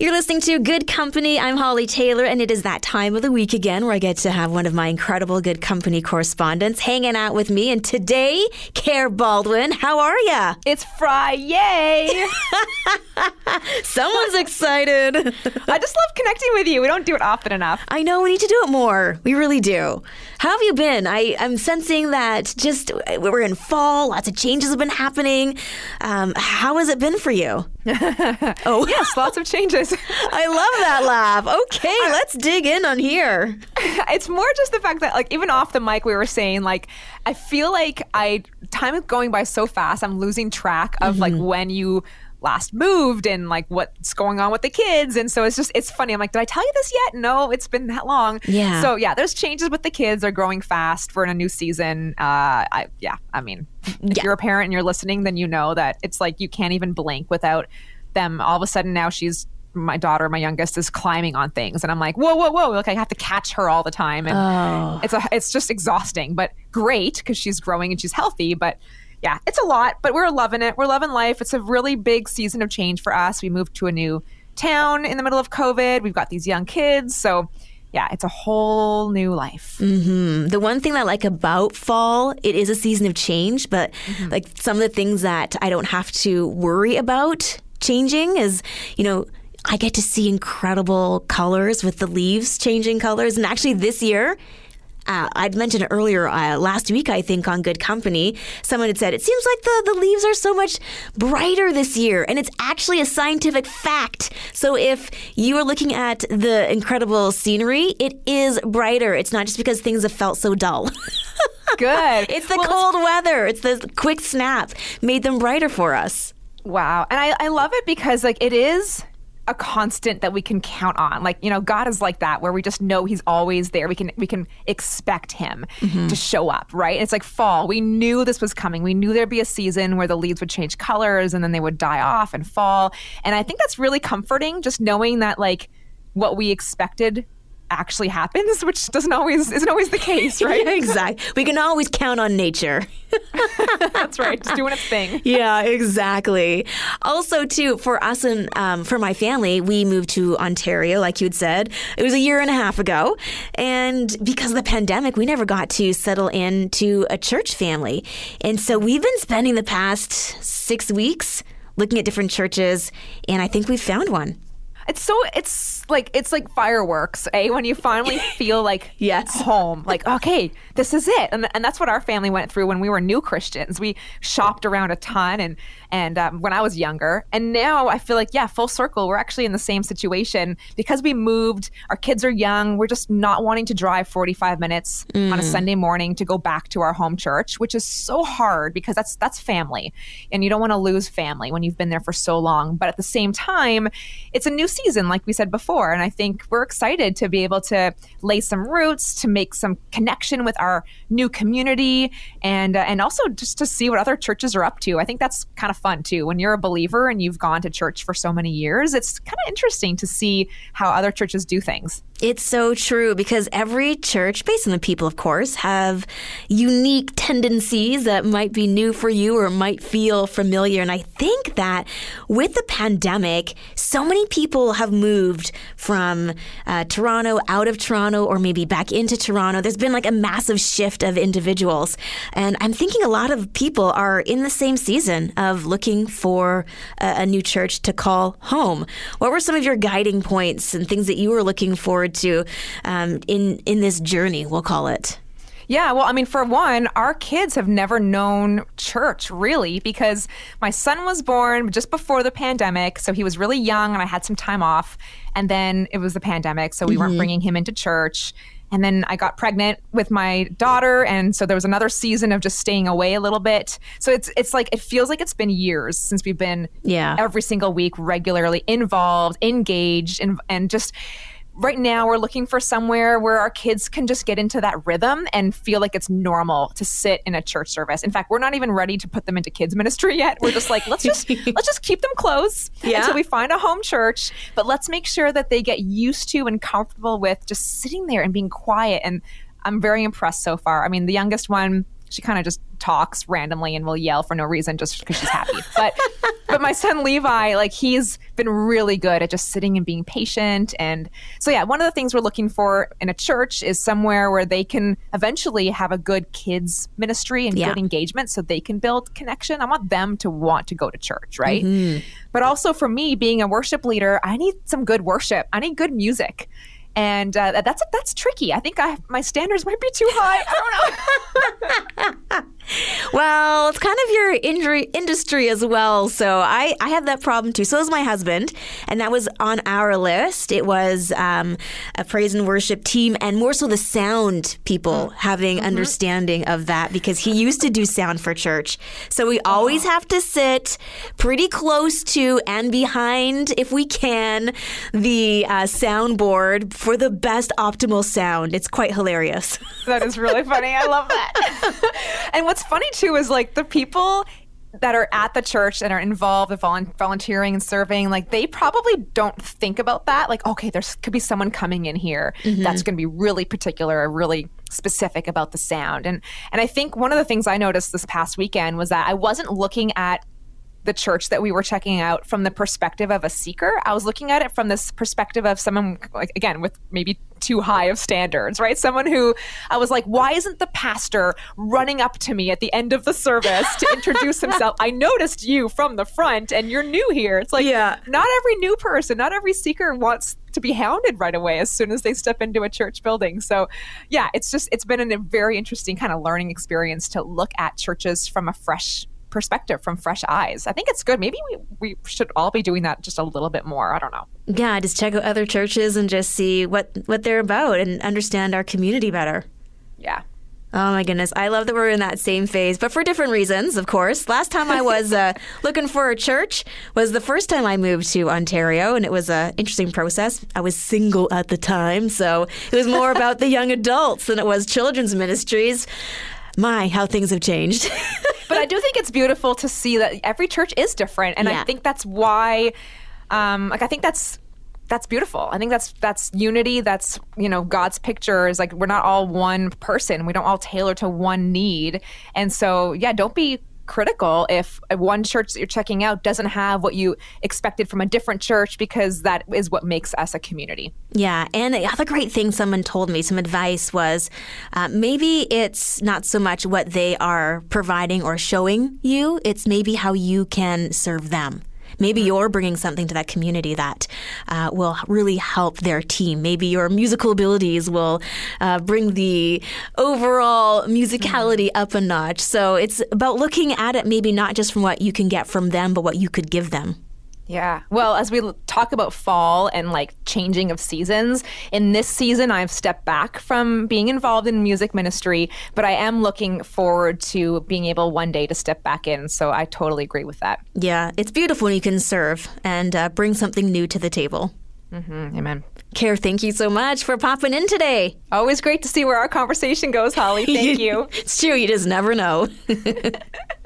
You're listening to Good Company. I'm Holly Taylor, and it is that time of the week again where I get to have one of my incredible Good Company correspondents hanging out with me. And today, Care Baldwin, how are ya? It's Fry, Yay. Someone's excited. I just love connecting with you. We don't do it often enough. I know we need to do it more. We really do. How have you been? I, I'm sensing that just we're in fall, lots of changes have been happening. Um, how has it been for you? oh, yes, lots of changes. I love that laugh. Okay, let's dig in on here. It's more just the fact that, like, even off the mic, we were saying, like, I feel like I time is going by so fast. I'm losing track of mm-hmm. like when you last moved and like what's going on with the kids. And so it's just, it's funny. I'm like, did I tell you this yet? No, it's been that long. Yeah. So yeah, there's changes with the kids. They're growing fast. We're in a new season. Uh, I, yeah, I mean, if yeah. you're a parent and you're listening, then you know that it's like you can't even blink without them. All of a sudden now she's my daughter, my youngest, is climbing on things, and I'm like, whoa, whoa, whoa! Like I have to catch her all the time, and oh. it's a, it's just exhausting, but great because she's growing and she's healthy. But yeah, it's a lot, but we're loving it. We're loving life. It's a really big season of change for us. We moved to a new town in the middle of COVID. We've got these young kids. So, yeah, it's a whole new life. Mm-hmm. The one thing that I like about fall, it is a season of change, but mm-hmm. like some of the things that I don't have to worry about changing is, you know, I get to see incredible colors with the leaves changing colors. And actually, this year, uh, I'd mentioned earlier uh, last week, I think, on Good Company, someone had said, it seems like the, the leaves are so much brighter this year. And it's actually a scientific fact. So if you are looking at the incredible scenery, it is brighter. It's not just because things have felt so dull. Good. it's the well, cold weather, it's the quick snap made them brighter for us. Wow. And I, I love it because, like, it is a constant that we can count on. Like, you know, God is like that where we just know he's always there. We can we can expect him mm-hmm. to show up, right? It's like fall. We knew this was coming. We knew there'd be a season where the leaves would change colors and then they would die off and fall. And I think that's really comforting just knowing that like what we expected actually happens, which doesn't always isn't always the case, right? yeah, exactly. We can always count on nature. That's right, just doing its thing. Yeah, exactly. Also, too, for us and um, for my family, we moved to Ontario, like you had said. It was a year and a half ago, and because of the pandemic, we never got to settle into a church family, and so we've been spending the past six weeks looking at different churches, and I think we've found one. It's so it's like it's like fireworks, eh? When you finally feel like yes, home. Like okay, this is it, and and that's what our family went through when we were new Christians. We shopped around a ton, and and um, when I was younger, and now I feel like yeah, full circle. We're actually in the same situation because we moved. Our kids are young. We're just not wanting to drive forty five minutes mm. on a mm. Sunday morning to go back to our home church, which is so hard because that's that's family, and you don't want to lose family when you've been there for so long. But at the same time, it's a new season, like we said before. And I think we're excited to be able to lay some roots, to make some connection with our new community, and uh, and also just to see what other churches are up to. I think that's kind of fun too. When you're a believer and you've gone to church for so many years, it's kind of interesting to see how other churches do things. It's so true because every church, based on the people, of course, have unique tendencies that might be new for you or might feel familiar. And I think that with the pandemic, so many people have moved from uh, Toronto out of Toronto or maybe back into Toronto. There's been like a massive shift of individuals. And I'm thinking a lot of people are in the same season of looking for a, a new church to call home. What were some of your guiding points and things that you were looking forward to um, in in this journey. We'll call it. Yeah, well, I mean, for one, our kids have never known church really because my son was born just before the pandemic. So he was really young and I had some time off. And then it was the pandemic. So we mm-hmm. weren't bringing him into church. And then I got pregnant with my daughter, and so there was another season of just staying away a little bit. So it's it's like it feels like it's been years since we've been yeah every single week regularly involved, engaged, and and just right now we're looking for somewhere where our kids can just get into that rhythm and feel like it's normal to sit in a church service. In fact, we're not even ready to put them into kids ministry yet. We're just like, let's just let's just keep them close yeah. until we find a home church, but let's make sure that they get used to and comfortable with just sitting there and being quiet and I'm very impressed so far. I mean, the youngest one she kind of just talks randomly and will yell for no reason just because she's happy. But but my son Levi, like he's been really good at just sitting and being patient. And so yeah, one of the things we're looking for in a church is somewhere where they can eventually have a good kids ministry and Yeah. good engagement so they can build connection. I want them to want to go to church, right? Mm-hmm. But also for me, being a worship leader, I need some good worship. I need good music. And uh, that's that's tricky. I think I my standards might be too high. I don't know. Well, it's kind of your injury industry as well. So I, I have that problem too. So does my husband. And that was on our list. It was um, a praise and worship team and more so the sound people having understanding of that because he used to do sound for church. So we always have to sit pretty close to and behind, if we can, the uh, soundboard for the best optimal sound. It's quite hilarious. that is really funny. I love that. and what's funny too is like the people that are at the church and are involved with volunteering and serving, like they probably don't think about that. Like, okay, there's could be someone coming in here mm-hmm. that's going to be really particular or really specific about the sound. And and I think one of the things I noticed this past weekend was that I wasn't looking at the church that we were checking out from the perspective of a seeker. I was looking at it from this perspective of someone, like, again, with maybe too high of standards, right? Someone who I was like, why isn't the pastor running up to me at the end of the service to introduce himself? I noticed you from the front and you're new here. It's like, Yeah. not every new person, not every seeker wants to be hounded right away as soon as they step into a church building. So, yeah, it's just, it's been a very interesting kind of learning experience to look at churches from a fresh perspective from fresh eyes. I think it's good. Maybe we, we should all be doing that just a little bit more. I don't know. Yeah, just check out other churches and just see what what they're about and understand our community better. Yeah. Oh my goodness, I love that we're in that same phase, but for different reasons, of course. Last time I was uh, looking for a church was the first time I moved to Ontario, and it was an interesting process. I was single at the time, so it was more about the young adults than it was children's ministries. My, how things have changed. but I do think it's beautiful to see that every church is different, and Yeah. I think that's why, um, like, I think that's that's beautiful. I think that's that's unity. That's you know God's picture is like we're not all one person. We don't all tailor to one need, and so yeah, don't be critical if one church that you're checking out doesn't have what you expected from a different church because that is what makes us a community. Yeah, and the other great thing someone told me, some advice was uh, maybe it's not so much what they are providing or showing you, it's maybe how you can serve them. Maybe you're bringing something to that community that uh, will really help their team. Maybe your musical abilities will uh, bring the overall musicality up a notch. So it's about looking at it maybe not just from what you can get from them, but what you could give them. Yeah. Well, as we talk about fall and like changing of seasons, in this season, I've stepped back from being involved in music ministry, but I am looking forward to being able one day to step back in. So I totally agree with that. Yeah, it's beautiful when you can serve and uh, bring something new to the table. Mm, amen. Care, thank you so much for popping in today. Always great to see where our conversation goes, Holly. Thank you. it's true, you just never know.